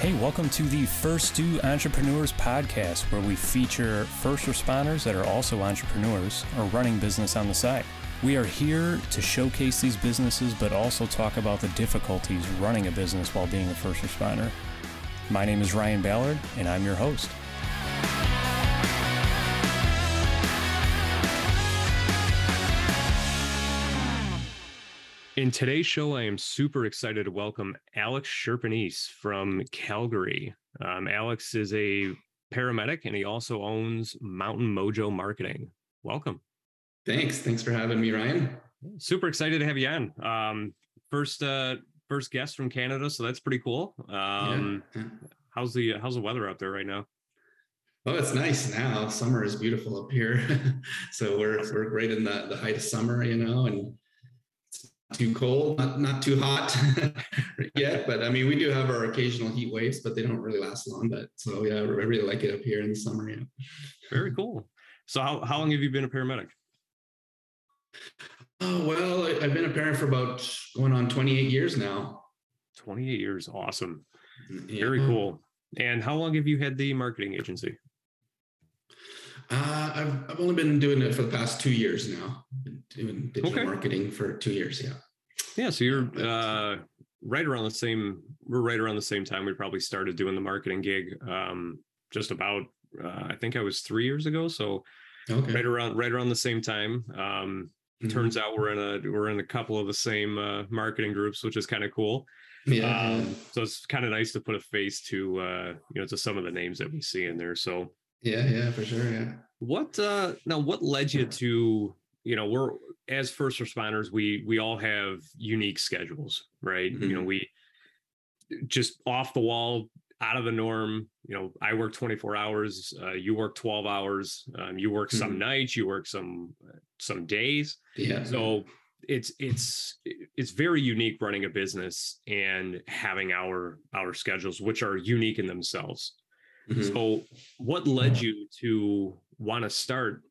Hey, welcome to the First Do Entrepreneurs podcast, where we feature first responders that are also entrepreneurs or running business on the side. We are here to showcase these businesses, but also talk about the difficulties running a business while being a first responder. My name is Ryan Ballard, and I'm your host. In today's show, I am super excited to welcome Alex Scherpenisse from Calgary. Um, Alex is a paramedic and he also owns Mountain Mojo Marketing. Welcome. Thanks. Thanks for having me, Ryan. Super excited to have you on. Um, first, uh, first guest from Canada, so that's pretty cool. Um, yeah. How's the how's the weather out there right now? Oh, it's nice now. Summer is beautiful up here, so we're we're right in the the height of summer, you know, and too cold, not, not too hot yet. But I mean, we do have our occasional heat waves, but they don't really last long. But so yeah, I really like it up here in the summer. Yeah. Very cool. So how, how long have you been a paramedic? Oh, well, I've been a parent for about going on 28 years now. 28 years. Awesome. Yeah. Very cool. And how long have you had the marketing agency? Uh, I've, I've only been doing it for the past two years now. Been doing digital okay. marketing for two years. Yeah. Yeah. So you're uh, right around the same. We're right around the same time. We probably started doing the marketing gig. Um, just about. Uh, I think I was three years ago. So okay. right around right around the same time. Um, mm-hmm. Turns out we're in a we're in a couple of the same uh, marketing groups, which is kind of cool. Yeah. Um, so it's kind of nice to put a face to uh, you know to some of the names that we see in there. So yeah, yeah, for sure. Yeah. What uh now what led you to, you know, we're as first responders, we we all have unique schedules, right? Mm-hmm. You know, mm-hmm. we just off the wall, out of the norm. You know, I work 24 hours, uh, you work 12 hours, um, you work mm-hmm. some nights, you work some some days. Yeah. So it's it's it's very unique running a business and having our our schedules which are unique in themselves Mm-hmm. So, what led you to want to start?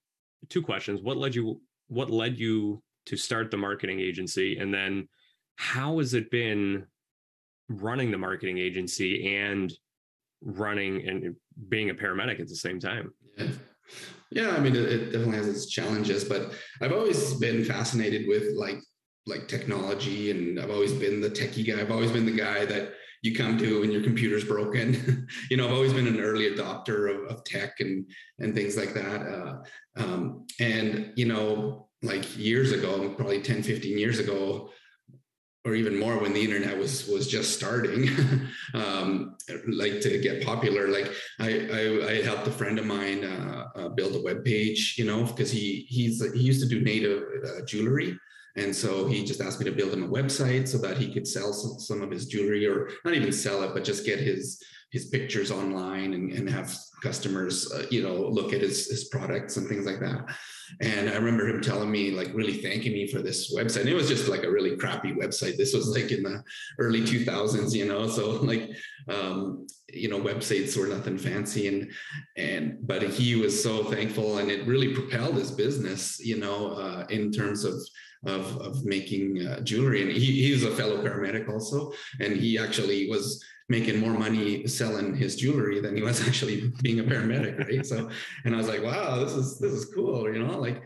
Two questions. What led you? What led you to start the marketing agency, and then how has it been running the marketing agency and running and being a paramedic at the same time? Yeah. Yeah, I mean, it, it definitely has its challenges, but I've always been fascinated with like like technology, and I've always been the techie guy. I've always been the guy that you come to when your computer's broken. you know, I've always been an early adopter of, of tech and and things like that. Uh, um, and you know, like years ago, probably 10, 15 years ago, or even more when the internet was was just starting um, like to get popular like i i, I helped a friend of mine uh, uh, build a web page you know because he he's he used to do native uh, jewelry and so he just asked me to build him a website so that he could sell some, some of his jewelry or not even sell it, but just get his his pictures online and, and have customers, uh, you know, look at his, his products and things like that. And I remember him telling me, like, really thanking me for this website. And it was just like a really crappy website. This was like in the early 2000s, you know, so like, um, you know, websites were nothing fancy. And, and, but he was so thankful and it really propelled his business, you know, uh, in terms of, of, of making uh, jewelry. And he, he's a fellow paramedic also. And he actually was making more money selling his jewelry than he was actually being a paramedic. Right. so, and I was like, wow, this is, this is cool. You know, like,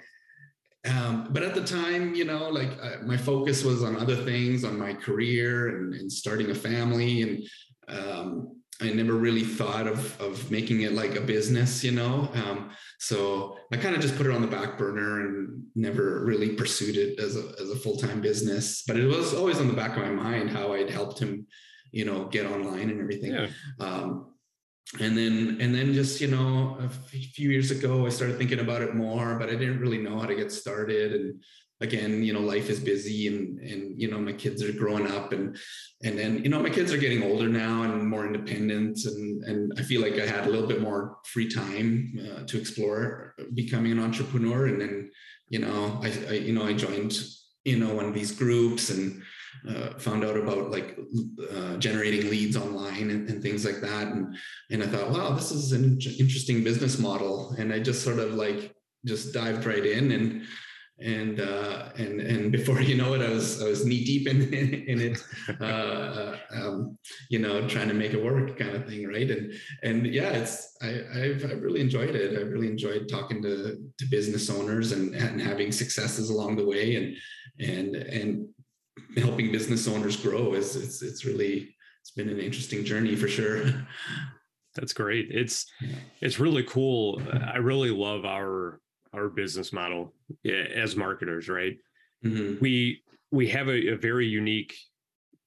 um, but at the time, you know, like uh, my focus was on other things, on my career and, and starting a family. And um, I never really thought of, of making it like a business, you know. Um, so I kind of just put it on the back burner and never really pursued it as a, as a full-time business. But it was always on the back of my mind how I'd helped him, you know, get online and everything. Yeah. Um, and then and then just you know a few years ago i started thinking about it more but i didn't really know how to get started and again, you know, life is busy and and you know, my kids are growing up and and then you know, my kids are getting older now and more independent and and I feel like I had a little bit more free time uh, to explore becoming an entrepreneur. And then you know, I, I you know, I joined you know one of these groups and uh, found out about like uh, generating leads online and, and, things like that. And and I thought wow this is an interesting business model. And I just sort of like just dived right in and and uh, and and before you know it, I was I was knee deep in in, it, uh, um, you know, trying to make it work, kind of thing, right? And and yeah, it's I I've, I've really enjoyed it. I've really enjoyed talking to to business owners and and having successes along the way, and and and helping business owners grow is it's it's really it's been an interesting journey for sure. That's great. It's it's really cool. I really love our our business model as marketers, right? Mm-hmm. We we have a, a very unique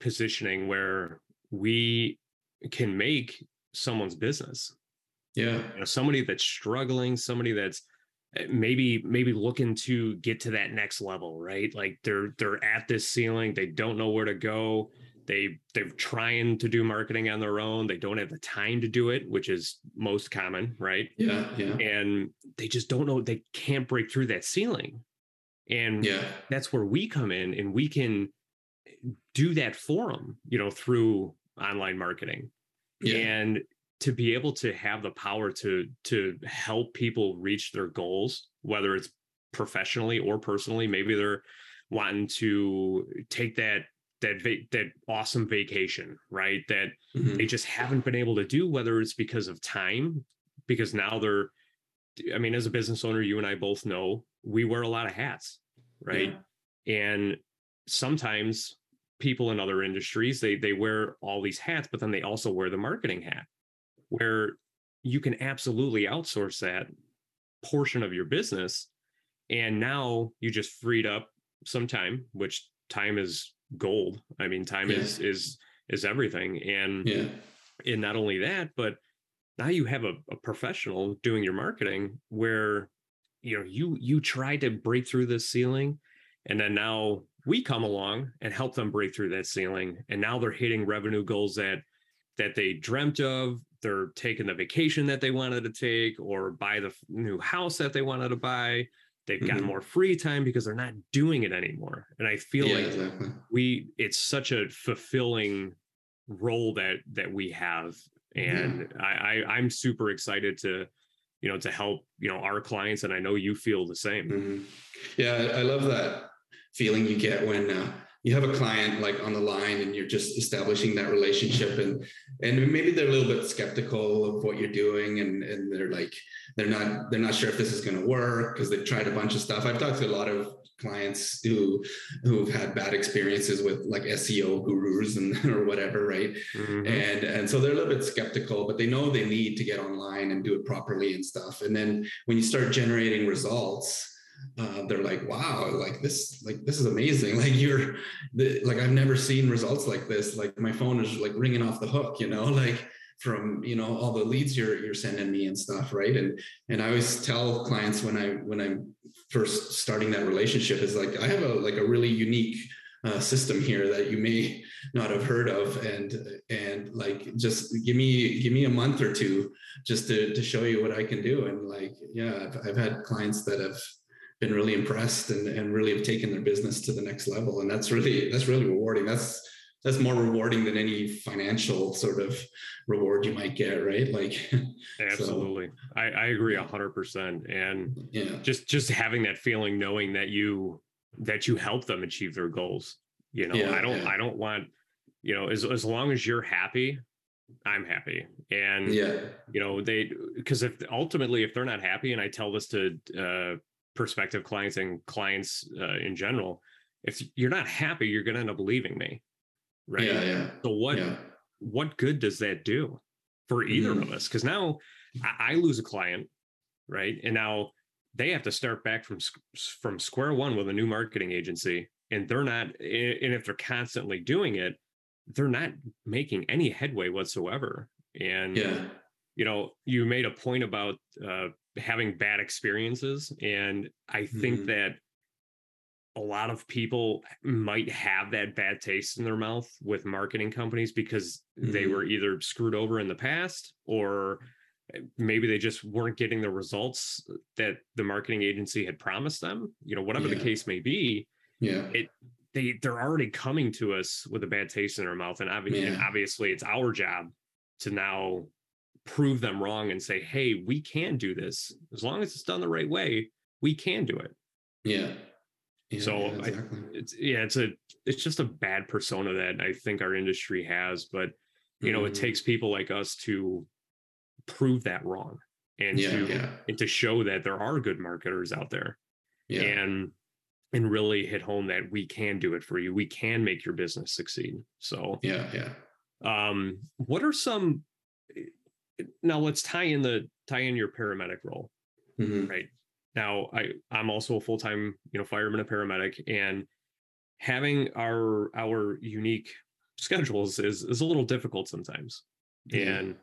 positioning where we can make someone's business. Yeah. You know, somebody that's struggling, somebody that's eh, maybe maybe looking to get to that next level, right? Like they're they're at this ceiling, they don't know where to go they they're trying to do marketing on their own. They don't have the time to do it which is most common right? Yeah yeah. And they just don't know they can't break through that ceiling. And yeah. that's where we come in and we can do that for them you know through online marketing. Yeah. and to be able to have the power to to help people reach their goals whether it's professionally or personally maybe they're wanting to take that that va- that awesome vacation, right? That mm-hmm. they just haven't been able to do, whether it's because of time, because now they're, I mean, as a business owner, you and I both know we wear a lot of hats, right? Yeah. And sometimes people in other industries they they wear all these hats, but then they also wear the marketing hat, where you can absolutely outsource that portion of your business, and now you just freed up some time, which time is gold. I mean, time yeah. is is is everything. And yeah. and not only that, but now you have a, a professional doing your marketing where you know you you try to break through this ceiling and then now we come along and help them break through that ceiling and now they're hitting revenue goals that that they dreamt of they're taking the vacation that they wanted to take or buy the new house that they wanted to buy they've mm-hmm. got more free time because they're not doing it anymore and i feel yeah, like exactly. we it's such a fulfilling role that that we have and yeah. I, I i'm super excited to you know to help you know our clients and i know you feel the same mm-hmm. yeah i love that feeling you get when uh, you have a client like on the line and you're just establishing that relationship and and maybe they're a little bit skeptical of what you're doing and and they're like they're not they're not sure if this is going to work because they've tried a bunch of stuff i've talked to a lot of clients who who've had bad experiences with like SEO gurus and or whatever, right? Mm-hmm. And and so they're a little bit skeptical, but they know they need to get online and do it properly and stuff. And then when you start generating results, uh, they're like, wow, like this, like this is amazing. Like you're, the, like I've never seen results like this. Like my phone is like ringing off the hook, you know, like from you know all the leads you're you're sending me and stuff, right? And and I always tell clients when I when I'm first starting that relationship is like I have a like a really unique uh, system here that you may not have heard of and and like just give me give me a month or two just to to show you what I can do and like yeah I've, I've had clients that have been really impressed and, and really have taken their business to the next level. And that's really, that's really rewarding. That's, that's more rewarding than any financial sort of reward you might get. Right. Like, absolutely. So, I, I agree a hundred percent. And yeah, just, just having that feeling, knowing that you, that you help them achieve their goals. You know, yeah, I don't, yeah. I don't want, you know, as, as long as you're happy, I'm happy. And yeah, you know, they because if ultimately if they're not happy, and I tell this to uh prospective clients and clients uh, in general if you're not happy you're going to end up leaving me right yeah, yeah. so what yeah. what good does that do for either mm. of us because now I, I lose a client right and now they have to start back from from square one with a new marketing agency and they're not and if they're constantly doing it they're not making any headway whatsoever and yeah you know you made a point about uh, having bad experiences and i think mm-hmm. that a lot of people might have that bad taste in their mouth with marketing companies because mm-hmm. they were either screwed over in the past or eh, maybe they just weren't getting the results that the marketing agency had promised them you know whatever yeah. the case may be yeah it they they're already coming to us with a bad taste in their mouth and obviously, yeah. and obviously it's our job to now prove them wrong and say, hey, we can do this. As long as it's done the right way, we can do it. Yeah. Yeah, so yeah, exactly. I, it's yeah, it's a it's just a bad persona that I think our industry has, but you know, mm-hmm. it takes people like us to prove that wrong and yeah, to and to show that there are good marketers out there. Yeah. And and really hit home that we can do it for you. We can make your business succeed. So yeah, yeah. Um, what are some now let's tie in the tie in your paramedic role. Mm-hmm. Right. Now I I'm also a full-time, you know, fireman and paramedic and having our our unique schedules is is a little difficult sometimes. Mm-hmm. And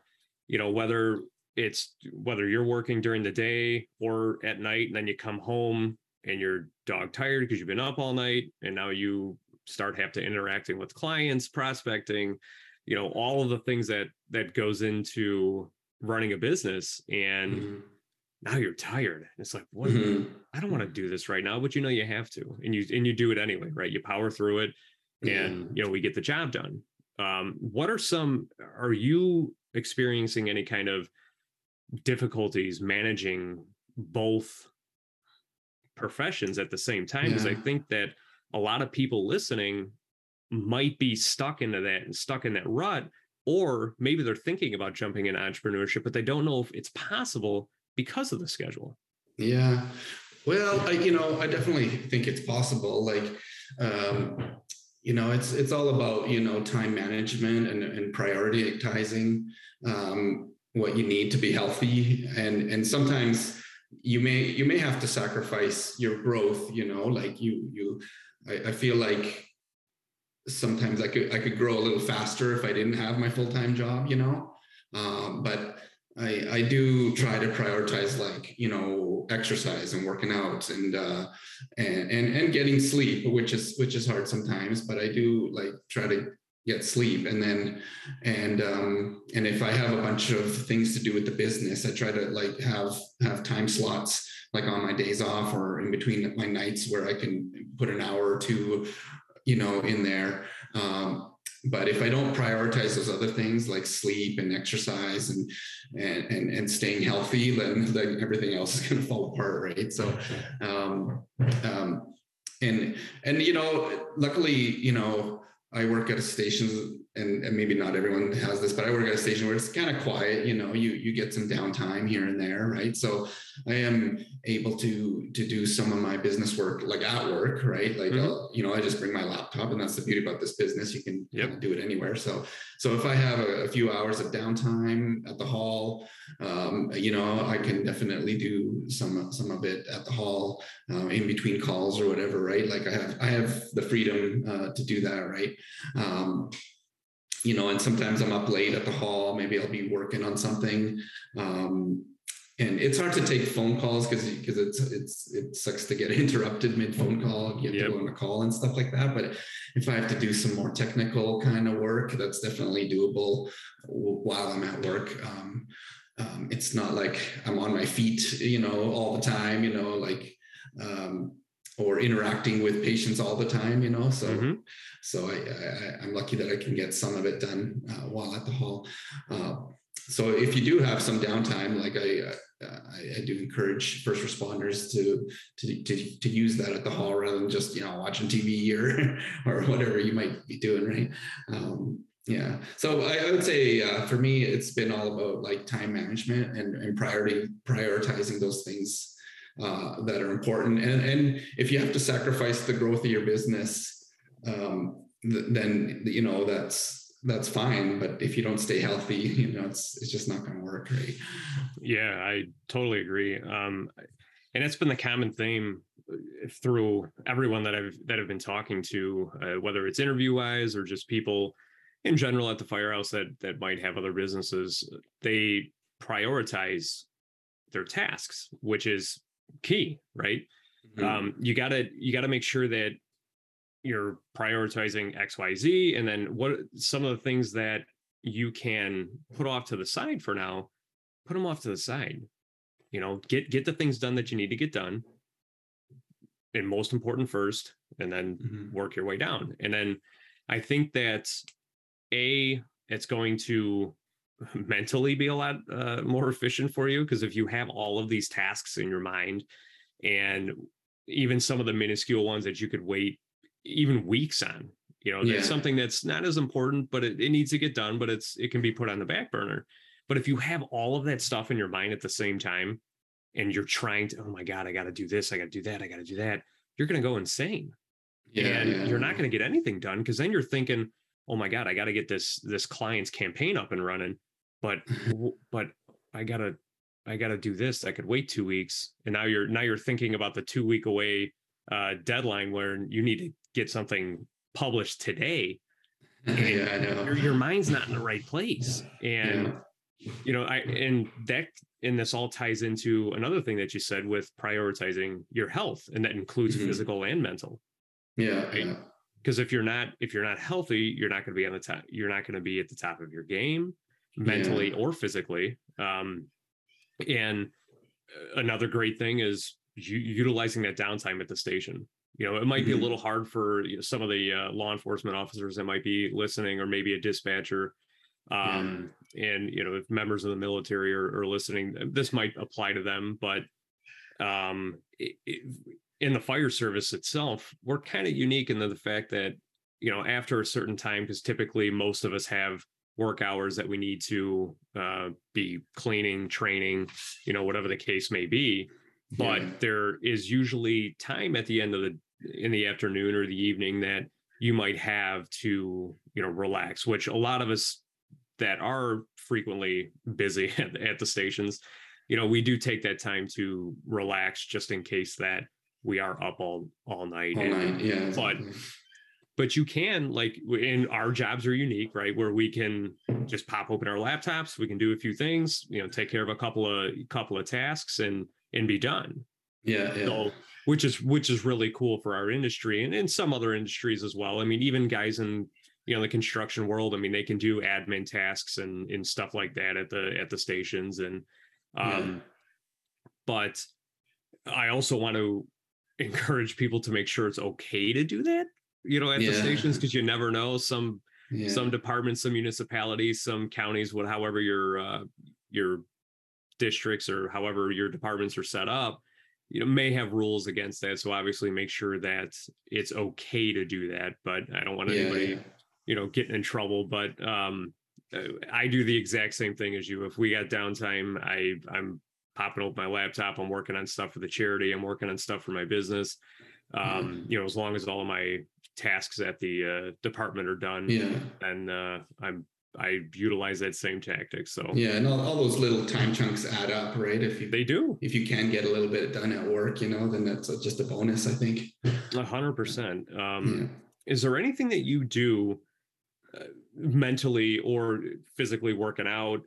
you know, whether it's whether you're working during the day or at night and then you come home and you're dog tired because you've been up all night and now you start have to interacting with clients prospecting you know all of the things that that goes into running a business and mm-hmm. now you're tired. It's like what? Mm-hmm. i don't want to do this right now but you know you have to. And you and you do it anyway right? You power through it and you know we get the job done. Um, what are some are you experiencing any kind of difficulties managing both professions at the same time? Because yeah. i think that a lot of people listening might be stuck into that and stuck in that rut or maybe they're thinking about jumping in entrepreneurship but they don't know if it's possible because of the schedule. Yeah. Well I, you know i definitely think it's possible like um you know it's it's all about you know time management and, and prioritizing um what you need to be healthy. And and sometimes you may you may have to sacrifice your growth you know like you you I, I feel like sometimes I could I could grow a little faster if I didn't have my full time job, you know. Um, but I I do try to prioritize like you know exercise and working out and uh, and and and getting sleep, which is which is hard sometimes. But I do like try to get sleep and then and um and if i have a bunch of things to do with the business i try to like have have time slots like on my days off or in between my nights where i can put an hour or two you know, in there. Um, but if I don't prioritize those other things like sleep and exercise and and and, and staying healthy, then then everything else is going to fall apart, right? So, um, um, and and you know, luckily, you know, I work at a station and, and, maybe not everyone has this, but I work at a station where it's kind of quiet. You know, you you get some downtime here and there, right? So I am able to to do some of my business work like at work, right? Like mm-hmm. you know, I just bring my laptop, and that's the beauty about this business. You can yep. do it anywhere. So so if I have a, a, few hours of downtime at the hall, um, you know, I can definitely do some some of it at the hall uh, in between calls or whatever, right? Like I have I have the freedom uh, to do that, right? Um, you know, and sometimes I'm up late at the hall. Maybe I'll be working on something. Um, and it's hard to take phone calls because because it's it's it sucks to get interrupted mid phone call. You have yep. to go on a call and stuff like that. But if I have to do some more technical kind of work, that's definitely doable while I'm at work. Um, um, it's not like I'm on my feet, you know, all the time. You know, like um, or interacting with patients all the time, you know. So, mm-hmm. so I, I, am lucky that I can get some of it done uh, while at the hall. Uh, so, if you do have some downtime, like I, uh, I, I, do encourage first responders to, to to to use that at the hall rather than just you know watching TV or or whatever you might be doing, right? Um, yeah. So I, I would say uh, for me, it's been all about like time management and, and priority prioritizing those things uh, that are important. And, and if you have to sacrifice the growth of your business, um, th- then you know that's that's fine. But if you don't stay healthy, you know it's it's just not going to work, right? Yeah, I totally agree. Um, and it's been the common theme uh, through everyone that I've that I've been talking to, uh, whether it's interview wise or just people in general at the firehouse that that might have other businesses. They prioritize their tasks, which is key, right? Mm-hmm. Um, you gotta you gotta make sure that you're prioritizing X, Y, Z, and then what some of the things that you can put off to the side for now, put them off to the side. You know, get get the things done that you need to get done, and most important first, and then mm-hmm. work your way down. And then I think that a it's going to mentally be a lot uh, more efficient for you because if you have all of these tasks in your mind and even some of the minuscule ones that you could wait even weeks on. You know, that's yeah. something that's not as important, but it, it needs to get done, but it's it can be put on the back burner. But if you have all of that stuff in your mind at the same time and you're trying to, oh my God, I got to do this, I got to do that, I got to do that, you're going to go insane. Yeah, and yeah. you're not going to get anything done because then you're thinking, oh my God, I got to get this this client's campaign up and running. But but I gotta I gotta do this. I could wait two weeks. And now you're now you're thinking about the two week away uh deadline where you need to get something published today. yeah, I know. Your, your mind's not in the right place. And yeah. you know, I and that and this all ties into another thing that you said with prioritizing your health, and that includes mm-hmm. physical and mental. Yeah. Right? yeah. Because if you're not if you're not healthy, you're not going to be on the top. You're not going to be at the top of your game, mentally yeah. or physically. Um, and uh, another great thing is u- utilizing that downtime at the station you know it might mm-hmm. be a mm-hmm. little hard for some of the uh, law enforcement officers that might be listening or maybe a dispatcher um, yeah. and you know if members of the military are, are listening this might apply to them but um, it, it, in the fire service itself we're kind of unique in the, fact that you know after a certain time because typically most of us have work hours that we need to uh, be cleaning training you know whatever the case may be but yeah. there is usually time at the end of the in the afternoon or the evening that you might have to you know relax which a lot of us that are frequently busy at, at the stations you know we do take that time to relax just in case that we are up all all night, all and, night. yeah but but you can like in our jobs are unique right where we can just pop open our laptops we can do a few things you know take care of a couple of couple of tasks and and be done. Yeah, yeah. So, which is which is really cool for our industry and in some other industries as well. I mean, even guys in you know the construction world, I mean, they can do admin tasks and and stuff like that at the at the stations and um yeah. but I also want to encourage people to make sure it's okay to do that, you know, at yeah. the stations because you never know some yeah. some departments, some municipalities, some counties, what however your uh your districts or however your departments are set up you know may have rules against that so obviously make sure that it's okay to do that but i don't want yeah, anybody you know getting in trouble but um uh, i do the exact same thing as you if we got downtime i i'm popping open my laptop i'm working on stuff for the charity i'm working on stuff for my business um you know as long as all of my tasks at the uh, department are done yeah and uh, i'm I utilize that same tactic. So yeah, and all, all those little time chunks add up, right? If you they do, if you can get a little bit done at work, you know, then that's just a bonus. I think. A hundred percent. Um, is there anything that you do uh, mentally or physically working out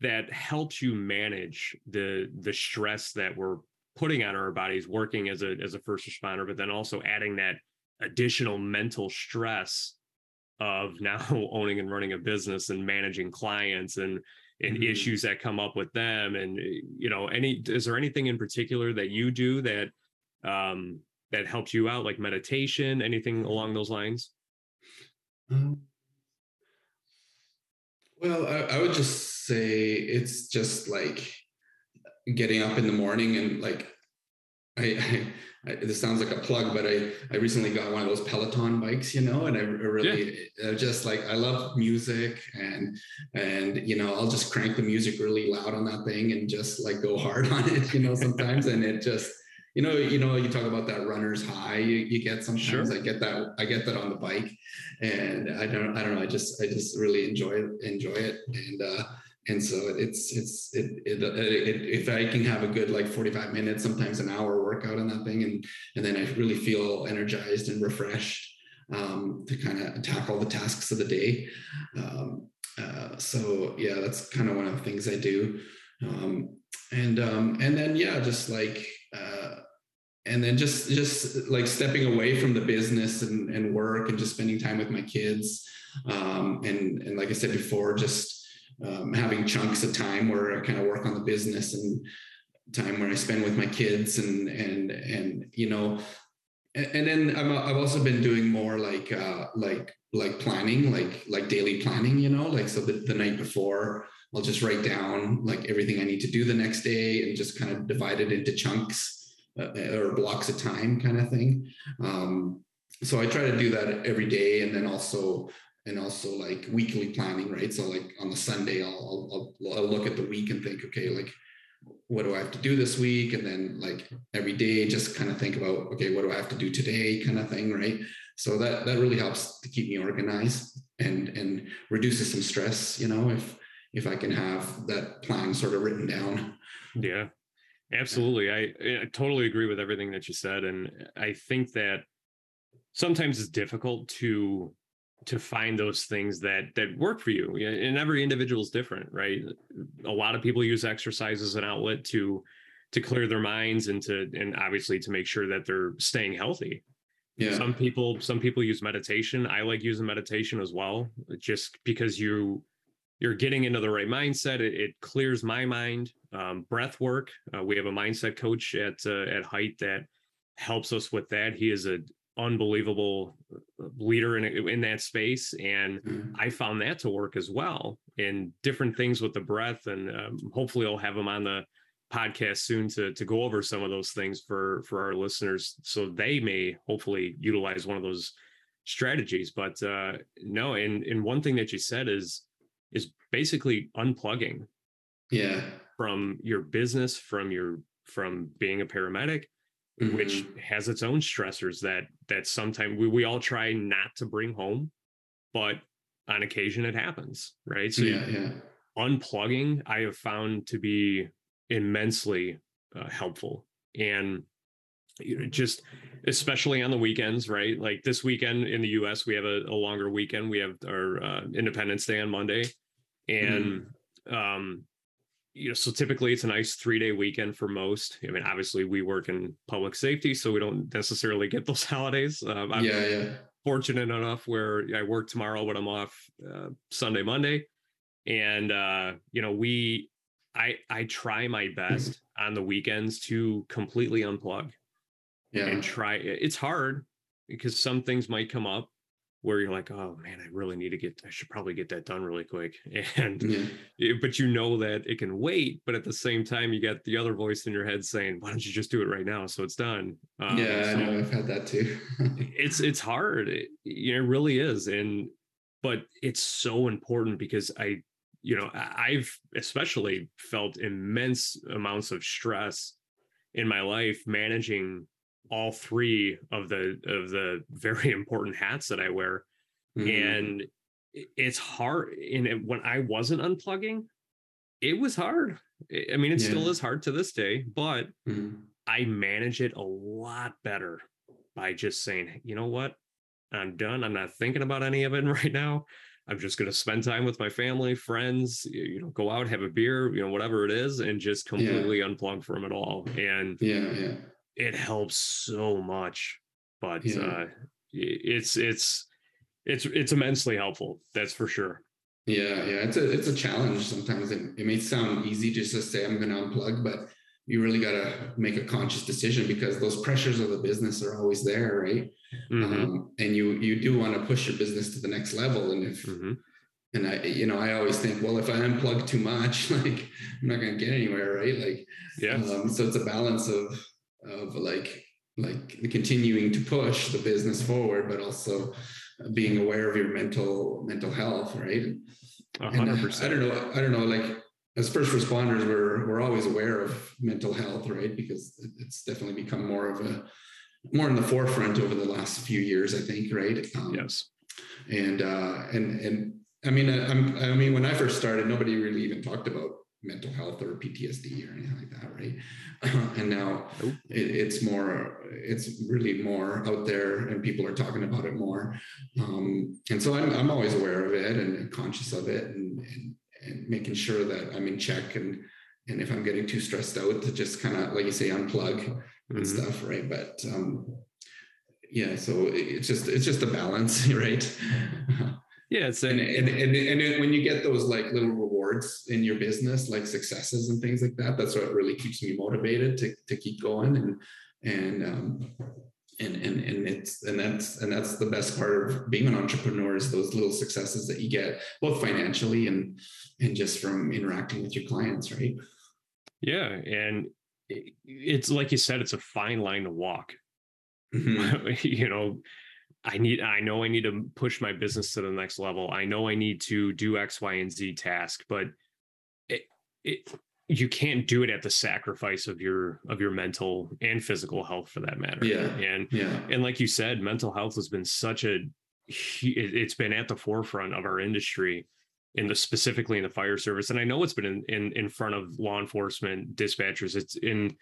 that helps you manage the the stress that we're putting on our bodies working as a as a first responder, but then also adding that additional mental stress of now owning and running a business and managing clients and and mm-hmm. issues that come up with them. And you know any is there anything in particular that you do that um that helps you out like meditation anything along those lines? Um, well I, I would just say it's just like getting up in the morning and like I, I, this sounds like a plug, but I, I recently got one of those Peloton bikes, you know, and I, really yeah. just like, I love music and, and, you know, I'll just crank the music really loud on that thing and just like go hard on it, you know, sometimes. and it just, you know, you know, you talk about that runner's high you, you get sometimes sure. I get that, I get that on the bike and I don't, I don't know. I just, I just really enjoy, enjoy it. And, uh, and so it's it's it, it, it, if i can have a good like 45 minutes sometimes an hour workout on that thing and and then i really feel energized and refreshed um, to kind of tackle the tasks of the day um, uh, so yeah that's kind of one of the things i do um, and um, and then yeah just like uh, and then just just like stepping away from the business and, and work and just spending time with my kids. Um, and and like i said before just um, having chunks of time where I kind of work on the business and time where I spend with my kids and and and you know and, and then I'm, I've also been doing more like uh, like like planning like like daily planning you know like so the, the night before I'll just write down like everything I need to do the next day and just kind of divide it into chunks or blocks of time kind of thing. Um, so I try to do that every day, and then also and also like weekly planning, right? So like on the Sunday, I'll, I'll, I'll look at the week and think, okay, like what do I have to do this week? And then like every day, just kind of think about, okay, what do I have to do today, kind of thing, right? So that that really helps to keep me organized and and reduces some stress, you know, if if I can have that plan sort of written down. Yeah, absolutely. I, eh, I totally agree with everything that you said, and I think that sometimes it's difficult to to find those things that that work for you and every individual is different right? A lot of people use exercise as an outlet to to clear their minds and to and obviously to make sure that they're staying healthy. Yeah. Some people some people use meditation i like using meditation as well just because you you're getting into the right mindset it, it clears my mind um, breath work. Uh, we have a mindset coach at uh, at height that helps us with that. He is a unbelievable uh, leader in in that space and mm-hmm. i found that to work as well in different things with the breath and um, hopefully i'll have him on the podcast soon to to go over some of those things for for our listeners so they may hopefully utilize one of those strategies. But uh no and and one thing that you said is is basically unplugging. Yeah from your business from your from being a paramedic mm-hmm. which has its own stressors that that sometimes we, we all try not to bring home but on occasion it happens right so yeah, yeah. unplugging i have found to be immensely uh, helpful and you know just especially on the weekends right like this weekend in the us we have a, a longer weekend we have our uh, independence day on monday and mm-hmm. um you know, so typically it's a nice three day weekend for most. I mean, obviously we work in public safety, so we don't necessarily get those holidays. Um, I'm yeah, yeah. fortunate enough where I work tomorrow, but I'm off uh, Sunday, Monday, and uh, you know, we, I, I try my best on the weekends to completely unplug. Yeah, and try. It's hard because some things might come up where you're like, oh man, I really need to get, I should probably get that done really quick. And, yeah. but you know that it can wait. But at the same time, you got the other voice in your head saying, why don't you just do it right now? So it's done. Um, yeah, so I know. I've had that too. it's, it's hard. It, you know, it really is. And, but it's so important because I, you know, I've especially felt immense amounts of stress in my life managing all three of the of the very important hats that I wear. Mm-hmm. And it's hard. And when I wasn't unplugging, it was hard. I mean, it yeah. still is hard to this day, but mm-hmm. I manage it a lot better by just saying, you know what? I'm done. I'm not thinking about any of it right now. I'm just going to spend time with my family, friends, you know, go out, have a beer, you know, whatever it is, and just completely yeah. unplug from it all. And yeah, yeah it helps so much but yeah. uh it's it's it's it's immensely helpful that's for sure yeah yeah it's a it's a challenge sometimes it, it may sound easy just to say i'm going to unplug but you really got to make a conscious decision because those pressures of the business are always there right mm-hmm. um, and you you do want to push your business to the next level and if mm-hmm. and i you know i always think well if i unplug too much like i'm not going to get anywhere right like yeah um, so it's a balance of of like like continuing to push the business forward, but also being aware of your mental mental health, right? 100%. And I don't know. I don't know. Like as first responders, we're we're always aware of mental health, right? Because it's definitely become more of a more in the forefront over the last few years, I think, right? Um, yes. And uh, and and I mean, I, I'm, I mean, when I first started, nobody really even talked about mental health or PTSD or anything like that, right? and now it, it's more, it's really more out there, and people are talking about it more. Um, and so I'm, I'm always aware of it and conscious of it, and, and, and making sure that I'm in check and and if I'm getting too stressed out, to just kind of like you say, unplug mm-hmm. and stuff, right? But um, yeah, so it's just it's just a balance, right? Yeah, it's and, and, and and when you get those like little rewards in your business, like successes and things like that, that's what really keeps me motivated to to keep going and and um, and and and it's and that's and that's the best part of being an entrepreneur is those little successes that you get both financially and and just from interacting with your clients, right? Yeah, and it's like you said, it's a fine line to walk. Mm-hmm. you know, I need, I know I need to push my business to the next level. I know I need to do X, Y, and Z task, but it, it, you can't do it at the sacrifice of your of your mental and physical health for that matter. Yeah. And yeah. and like you said mental health has been such a it's been at the forefront of our industry in the specifically in the fire service. And i know it's been in in, in front of law enforcement dispatchers. It's in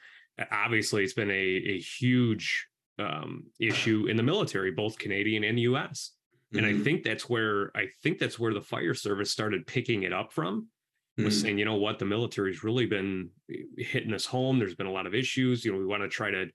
obviously it's been a, a huge um, issue in the military both canadian and us and mm-hmm. i think that's where i think that's where the fire service started picking it up from was mm-hmm. saying you know what the military's really been hitting us home there's been a lot of issues you know we want to try to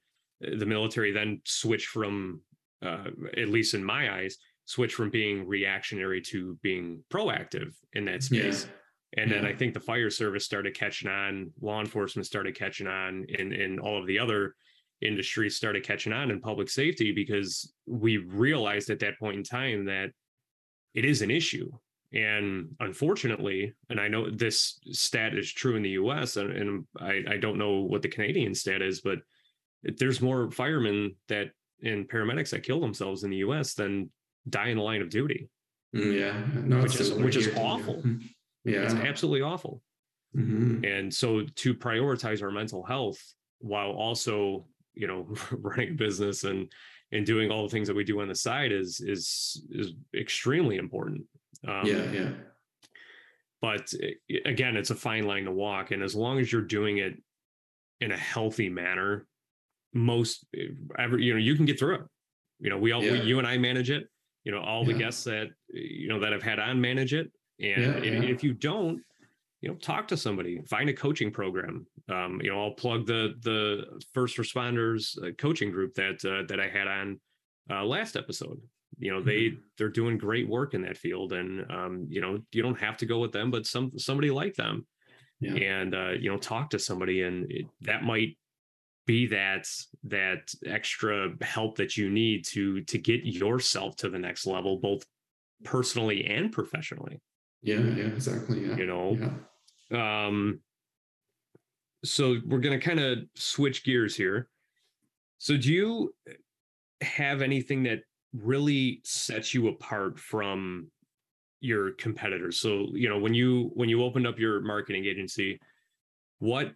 the military then switch from uh, at least in my eyes switch from being reactionary to being proactive in that space. Yeah. And yeah. then I think the fire service started catching on, law enforcement started catching on, and, and all of the other industries started catching on in public safety because we realized at that point in time that it is an issue. And unfortunately, and I know this stat is true in the US, and, and I, I don't know what the Canadian stat is, but there's more firemen that and paramedics that kill themselves in the US than die in the line of duty. Mm, yeah, no, which is which is awful. Yeah, it's absolutely awful. Mm-hmm. And so to prioritize our mental health while also, you know, running a business and and doing all the things that we do on the side is is is extremely important. Um, yeah, yeah. But eh, again, it's a fine line to walk, and as long as you're doing it in a healthy manner, most eh, ever you know you can get through it. You know, we all yeah. we, you and I manage it you know all yeah. the guests that eh, you know that I've had on manage it and yeah. if, you don't you know talk to somebody find a coaching program. Um, you know I'll plug the the first responders uh, coaching group that uh, that I had on uh, last episode. You know they mm-hmm. they're doing great work in that field and um, you know you don't have to go with them but some somebody like them. And uh, you know talk to somebody and it, that might be that that extra help that you need to to get yourself to the next level both personally and professionally. Yeah yeah exactly yeah. You know? Yeah. Um so we're going to kind of switch gears here so do you have anything that really sets you apart from your competitors so you know when you when you opened up your marketing agency what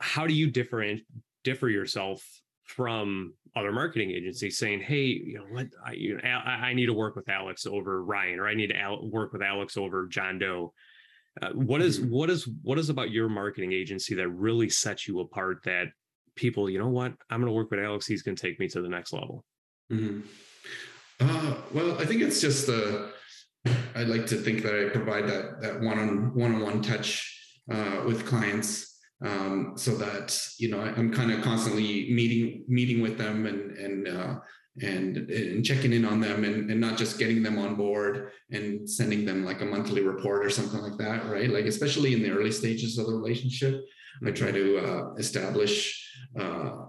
how do you different differ yourself from other marketing agencies saying, "Hey, you know what? I, you know, I, I need to work with Alex over Ryan, or I need to al- work with Alex over John Doe." Uh, what is mm-hmm. what is what is about your marketing agency that really sets you apart? That people, you know what? I'm going to work with Alex. He's going to take me to the next level. Mm-hmm. Uh, well, I think it's just the. I like to think that I provide that that one on one on one touch uh, with clients um, so that you know I'm kind of constantly meeting meeting with them and and uh, and and checking in on them and, and not just getting them on board and sending them like a monthly report or something like that right? Like especially in the early stages of the relationship i try to uh, establish uh,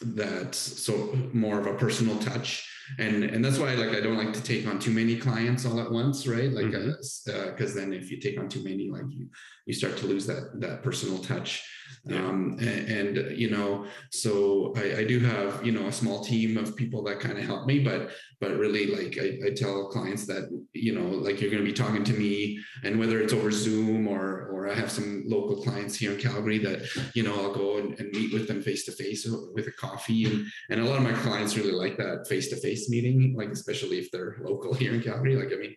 that so more of a personal touch. And and that's why like i don't like to take on too many clients all at once right? Like because mm-hmm. uh, then if you take on too many like you you start to lose that that personal touch yeah. um and, and, you know so I, I do have you know a small team of people that kind of help me but but really like I, I tell clients that you know like you're going to be talking to me and whether it's over zoom or or i have some local clients here in calgary that you know i'll go and, and meet with them face to face with a coffee and and a lot of my clients really like that face to face meeting like especially if they're local here in calgary like i mean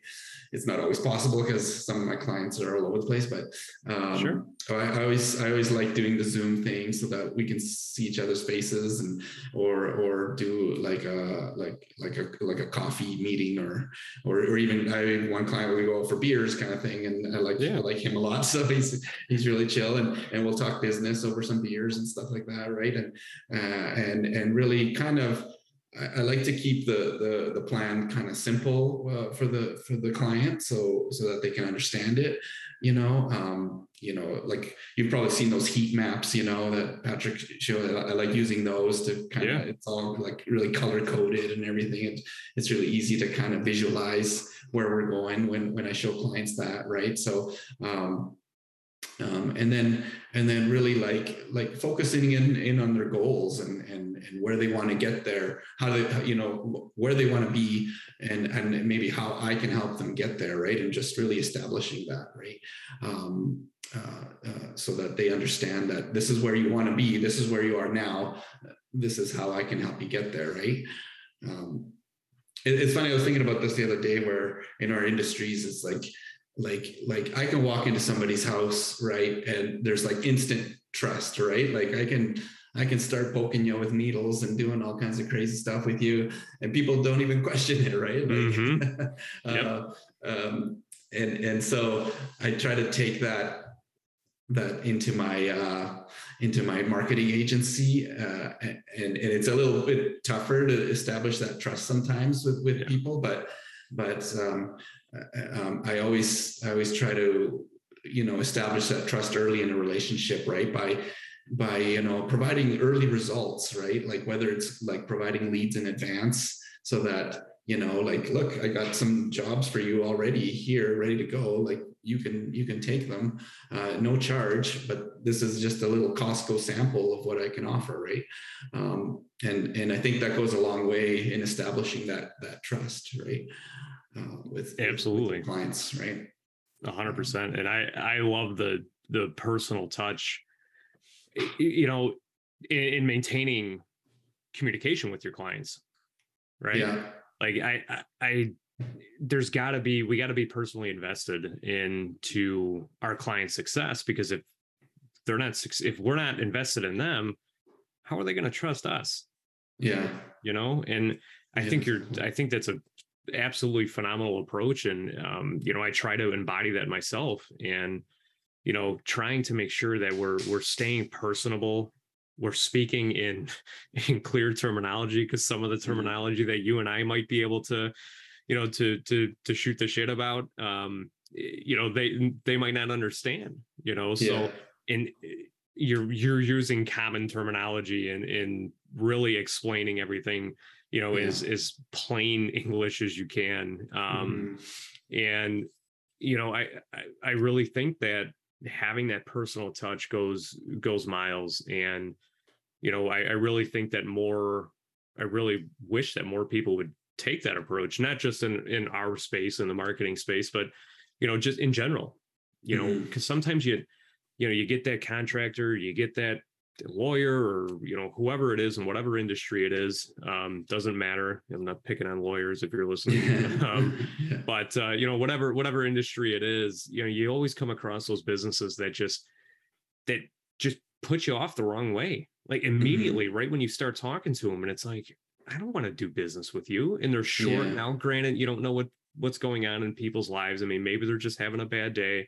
it's not always possible because some of my clients are all over the place but um, sure. I, I always i always like doing the zoom thing so that we can see each other's faces and or or do like a like like a like a coffee meeting or or, or even I had one client we go out for beers kind of thing and I like yeah. I like him a lot so he's he's really chill and and we'll talk business over some beers and stuff like that right and uh, and and really kind of I, like to keep the the the plan kind of simple uh, for the for the client so so that they can understand it you know um, you know like you've probably seen those heat maps you know that patrick showed i like using those to kind of it's all like really color coded and everything it's really easy to kind of visualize where we're going when when i show clients that right? So um um, and then and then really like like focusing in in on their goals and and and where they want to get there how they you know where they want to be and and maybe how i can help them get there right? And just really establishing that right? Um, uh, uh, so that they understand that this is where you want to be this is where you are now this is how i can help you get there right? Um, it, it's funny i was thinking about this the other day where in our industries it's like like like i can walk into somebody's house right and there's like instant trust right like i can i can start poking you with needles and doing all kinds of crazy stuff with you and people don't even question it right like, mm-hmm. yep. uh, um, and and so i try to take that that into my uh, into my marketing agency uh, and, and it's a little bit tougher to establish that trust sometimes with with yeah. people but but um, um, I always I always try to you know establish that trust early in a relationship, right? By by you know providing early results, right? Like whether it's like providing leads in advance so that you know like look i got some jobs for you already here ready to go like you can you can take them uh, no charge but this is just a little costco sample of what i can offer right um, and and i think that goes a long way in establishing that that trust right uh, with absolutely with clients, right? A hundred percent. And I I love the the personal touch. You know, in, in maintaining communication with your clients, right? Yeah. Like I I, I there's got to be we got to be personally invested into our client's success because if they're not if we're not invested in them how are they going to trust us yeah you know and i yeah. think you're i think that's a absolutely phenomenal approach and um, you know i try to embody that myself and you know trying to make sure that we're we're staying personable we're speaking in in clear terminology because some of the mm-hmm. terminology that you and i might be able to you know to to to shoot the shit about um you know they they might not understand you know so yeah. in you're you're using common terminology and in really explaining everything you know yeah. as as plain english as you can um mm-hmm. and you know I, I i really think that having that personal touch goes goes miles and you know I, I really think that more i really wish that more people would take that approach not just in in our space in the marketing space but you know just in general you know because mm-hmm. sometimes you you know you get that contractor you get that lawyer or you know whoever it is in whatever industry it is um, doesn't matter i'm not picking on lawyers if you're listening um, but uh, you know whatever whatever industry it is you know you always come across those businesses that just that just put you off the wrong way like mm-hmm. immediately mm-hmm. right when you start talking to them and it's like i don't want to do business with you and they're short yeah. now granted you don't know what what's going on in people's lives i mean maybe they're just having a bad day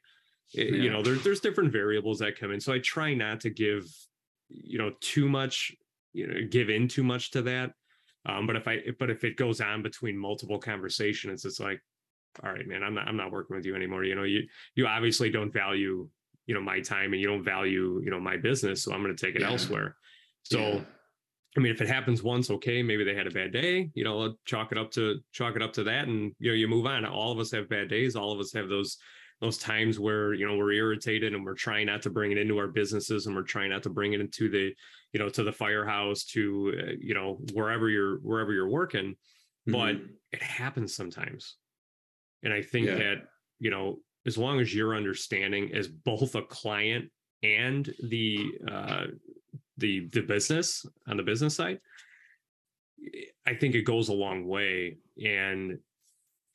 yeah. you know there, there's different variables that come in so i try not to give you know too much you know give in too much to that. Um but if i but if it goes on between multiple conversations it's like all right man i'm not i'm not working with you anymore. You know you you obviously don't value you know my time and you don't value you know my business so i'm going to take it yeah. elsewhere. So yeah. i mean if it happens once okay maybe they had a bad day you know chalk it up to chalk it up to that and you know you move on. All of us have bad days. All of us have those those times where you know we're irritated and we're trying not to bring it into our businesses and we're trying not to bring it into the you know to the firehouse to uh, you know wherever you're wherever you're working mm-hmm. but it happens sometimes and i think yeah. that you know as long as you're understanding as both a client and the uh the the business on the business side i think it goes a long way and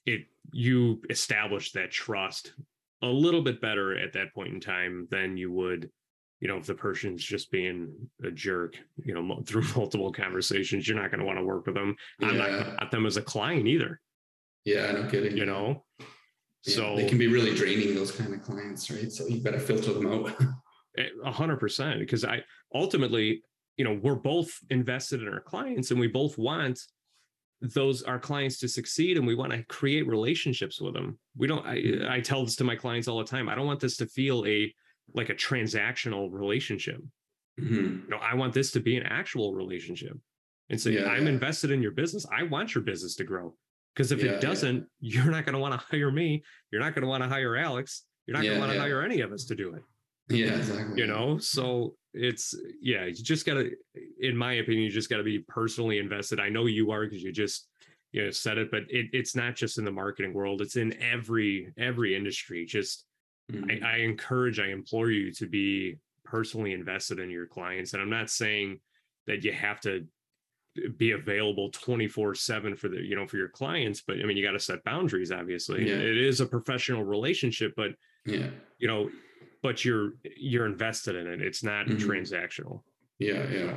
it you establish that trust a little bit better at that point in time than you would you know if the person's just being a jerk you know through multiple conversations. You're not going to want to work with them. Yeah. i'm not going to want them as a client either. Yeah no kidding. You know? Yeah, so they can be really draining those kind of clients right? So you to filter them out. Eh, a hundred percent because i ultimately you know we're both invested in our clients and we both want those our clients to succeed and we want to create relationships with them. We don't I, mm-hmm. I tell this to my clients all the time i don't want this to feel a like a transactional relationship. Mm-hmm. you know i want this to be an actual relationship. And so yeah, i'm yeah. invested in your business. I want your business to grow. Because if yeah, it doesn't you're not going to want to hire me. You're not going to want to hire alex. You're not going to want to hire any of us to do it Yeah, exactly. You know, so it's yeah, you just gotta, in my opinion, you just gotta be personally invested. I know you are because you just you know said it, but it, it's not just in the marketing world; it's in every every industry. Just mm-hmm. I, I encourage, I implore you to be personally invested in your clients, and I'm not saying that you have to be available 24 7 for the you know for your clients but i mean you got to set boundaries obviously yeah. it is a professional relationship but yeah you know but you're you're invested in it it's not mm-hmm. transactional yeah yeah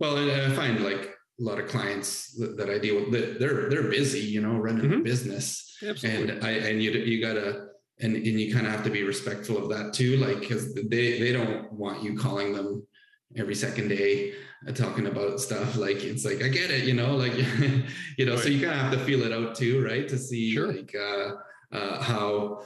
well and i find like a lot of clients that, that i deal with they're they're busy you know running mm-hmm. a business Absolutely. and i and you you gotta and and you kind of have to be respectful of that too like because they they don't want you calling them every second day uh, talking about stuff like it's like i get it you know like you know right. so you kind of have to feel it out too right to see sure. like uh, uh, how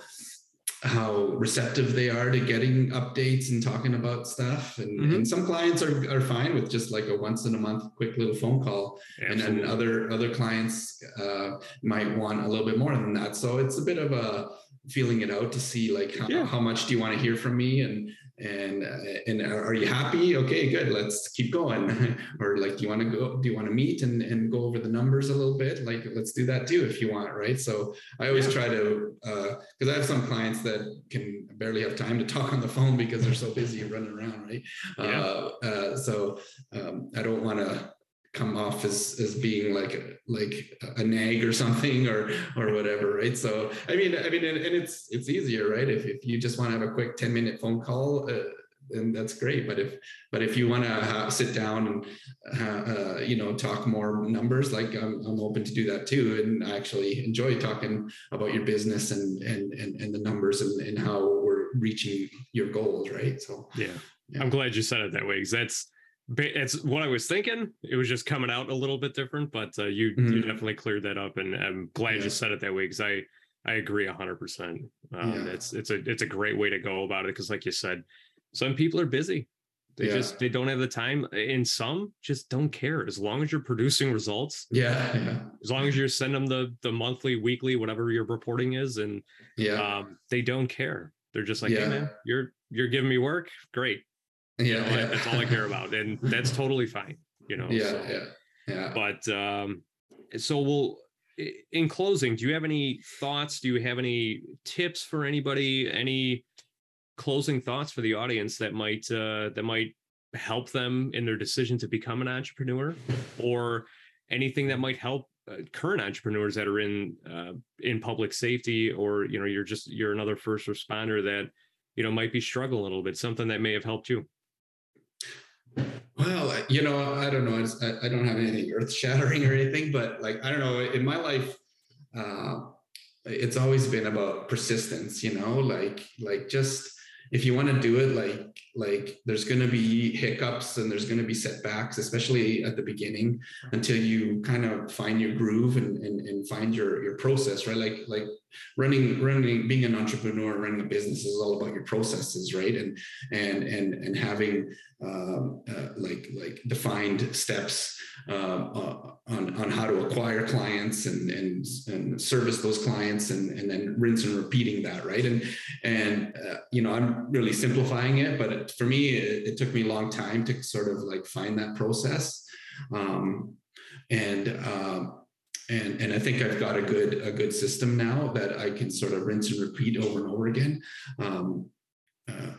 how receptive they are to getting updates and talking about stuff and, mm-hmm. and some clients are, are fine with just like a once in a month quick little phone call Absolutely. and then other other clients uh, might want a little bit more than that so it's a bit of a feeling it out to see like how, yeah. how much do you want to hear from me and and uh, and are you happy? Okay good let's keep going. Or like do you want to go do you want to meet and, and go over the numbers a little bit? Like let's do that too if you want right? So i always yeah. try to because uh, i have some clients that can barely have time to talk on the phone because they're so busy running around right? Yeah. Uh, uh, so um, i don't want to come off as as being like like a nag or something or or whatever right? So i mean i mean and, and it's it's easier right? If, if you just want to have a quick 10 minute phone call uh, then that's great. But if but if you want to sit down and uh, uh, you know talk more numbers like I'm, I'm open to do that too. And I actually enjoy talking about your business and and and, and the numbers and, and how we're reaching your goals right? So yeah. yeah. i'm glad you said it that way because that's it's what I was thinking. It was just coming out a little bit different, but uh, you mm-hmm. you definitely cleared that up, and I'm glad yeah. you said it that way because I I agree hundred um, percent. It's it's a it's a great way to go about it because, like you said, some people are busy. They yeah. just they don't have the time, and some just don't care. As long as you're producing results, yeah, yeah. As long as you're sending them the the monthly, weekly, whatever your reporting is, and yeah, um, they don't care. They're just like, yeah. hey man, you're you're giving me work, great yeah, you know, yeah. that's all I care about, and that's totally fine. You know. Yeah, so, yeah, yeah. But um, so we'll. In closing, do you have any thoughts? Do you have any tips for anybody? Any closing thoughts for the audience that might uh, that might help them in their decision to become an entrepreneur, or anything that might help uh, current entrepreneurs that are in uh, in public safety, or you know, you're just you're another first responder that you know might be struggling a little bit. Something that may have helped you. Well, you know, I don't know. I, I don't have anything earth shattering or anything, but like, I don't know. In my life, uh, it's always been about persistence, you know, like, like just if you want to do it, like, like there's going to be hiccups and there's going to be setbacks, especially at the beginning until you kind of find your groove and, and, and find your, your process, right? Like, like running running being an entrepreneur running a business is all about your processes right and and and and having um, uh, like like defined steps um, uh, on on how to acquire clients and and and service those clients and and then rinse and repeating that right and and uh, you know i'm really simplifying it but it, for me it, it, took me a long time to sort of like find that process um, and um, and and I think I've got a good a good system now that I can sort of rinse and repeat over and over again. Um, uh,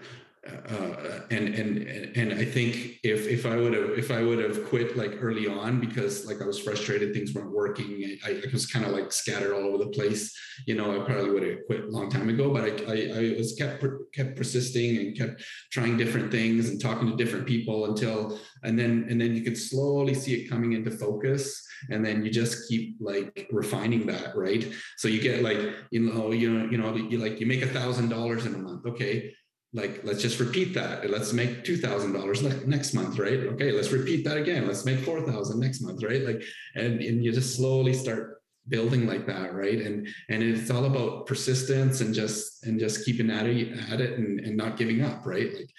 uh, and and and I think if if I would have if I would have quit like early on because like I was frustrated things weren't working I, I was kind of like scattered all over the place you know I probably would have quit a long time ago but I I, I was kept kept persisting and kept trying different things and talking to different people until and then and then you could slowly see it coming into focus and then you just keep like refining that right? So you get like you know you know you know you like you make a thousand dollars in a month okay like let's just repeat that let's make $2000 next month right okay let's repeat that again let's make 4000 next month right like and, and you just slowly start building like that right and and it's all about persistence and just and just keeping at it at it and, and not giving up right like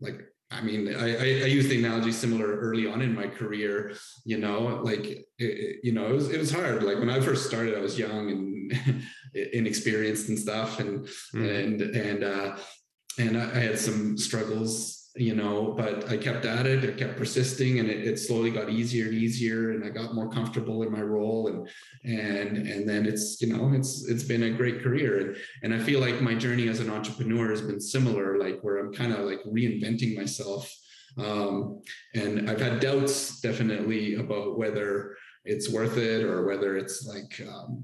like I mean, I, I, I, use the analogy similar early on in my career. You know, like it, you know, it was it was hard. Like when I first started, I was young and inexperienced and stuff, and mm. and and uh, and I, I had some struggles you know, but I kept at it. I kept persisting, and it, it, slowly got easier and easier, and I got more comfortable in my role, and and and then it's you know it's it's been a great career, and and I feel like my journey as an entrepreneur has been similar, like where I'm kind of like reinventing myself, um, and I've had doubts definitely about whether it's worth it or whether it's like um,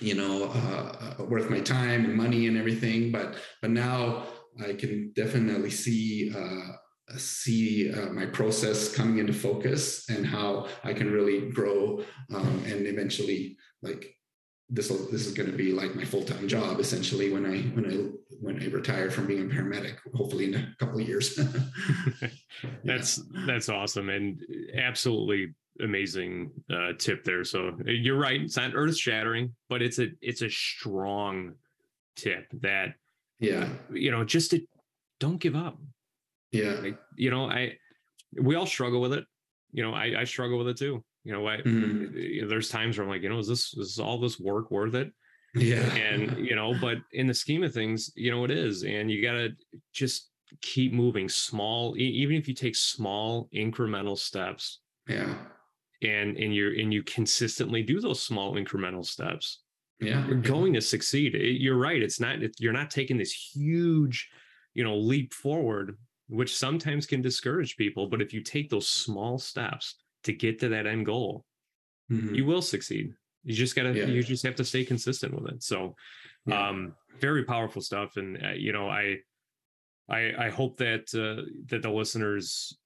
you know uh, worth my time and money and everything, but but now I can definitely see uh, see uh, my process coming into focus and how I can really grow um, and eventually like this will this is going to be like my full-time job essentially when I when I when I retire from being a paramedic hopefully in a couple of years. that's that's awesome and absolutely amazing uh, tip there. So you're right, it's not earth shattering, but it's a it's a strong tip that yeah. you know just to don't give up. Yeah. Like, you know i we all struggle with it. You know i i struggle with it too. You know i mm-hmm. you know, there's times where i'm like you know is this is all this work worth it? Yeah. And you know but in the scheme of things you know it is and you got to just keep moving small even if you take small incremental steps yeah and and you're and you consistently do those small incremental steps. Yeah. You're going to succeed. You're right. It's not you're not taking this huge you know leap forward which sometimes can discourage people but if you take those small steps to get to that end goal mm-hmm. you will succeed. You just gotta yeah. you just have to stay consistent with it. So yeah. um very powerful stuff. And uh, you know i i i hope that uh, that the listeners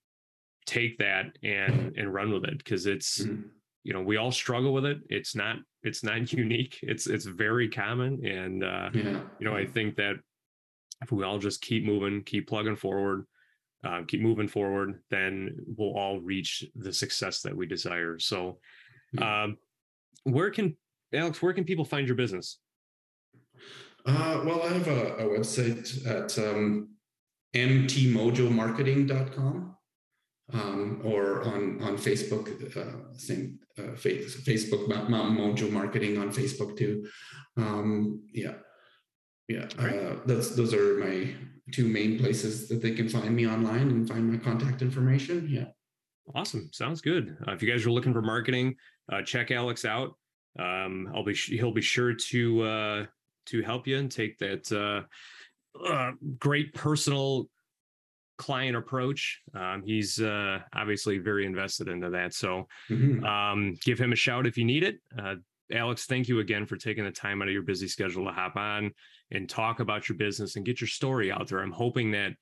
take that and and run with it because it's mm-hmm. you know we all struggle with it it's not it's not unique. It's it's very common, and uh, yeah. you know I think that if we all just keep moving, keep plugging forward, uh, keep moving forward, then we'll all reach the success that we desire. So, um, where can Alex? Where can people find your business? Uh, well, I have a, a website at um, mtmojomarketing.com um, or on on Facebook, uh, same uh, Facebook Mountain Mojo Marketing on Facebook too. Um, yeah, yeah. Uh, that's those are my two main places that they can find me online and find my contact information. Yeah. Awesome. Sounds good. Uh, if you guys are looking for marketing, uh, check Alex out. Um, I'll be he'll be sure to uh, to help you and take that uh, uh, great personal client approach. Um, he's uh, obviously very invested into that. So mm-hmm. um, give him a shout if you need it. Uh, Alex, thank you again for taking the time out of your busy schedule to hop on and talk about your business and get your story out there. I'm hoping that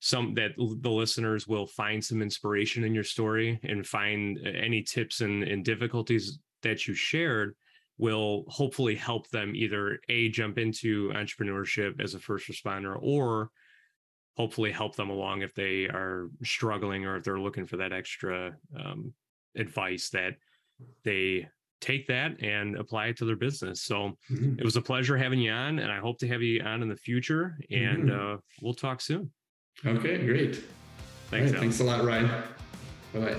some that the listeners will find some inspiration in your story and find uh, any tips and, and difficulties that you shared will hopefully help them either a jump into entrepreneurship as a first responder or hopefully help them along if they are struggling or if they're looking for that extra um, advice that they take that and apply it to their business. So mm-hmm. it was a pleasure having you on, and I hope to have you on in the future. And mm-hmm. uh, we'll talk soon. Okay, great. Thanks. Right, thanks a lot, Ryan. Bye bye.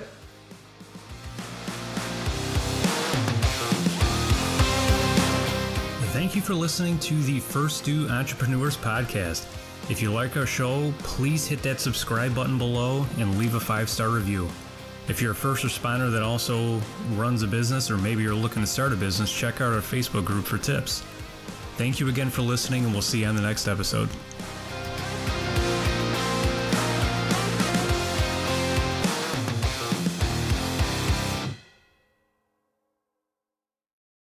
Thank you for listening to the First Due Entrepreneurs podcast. If you like our show, please hit that subscribe button below and leave a five star review. If you're a first responder that also runs a business, or maybe you're looking to start a business, check out our Facebook group for tips. Thank you again for listening, and we'll see you on the next episode.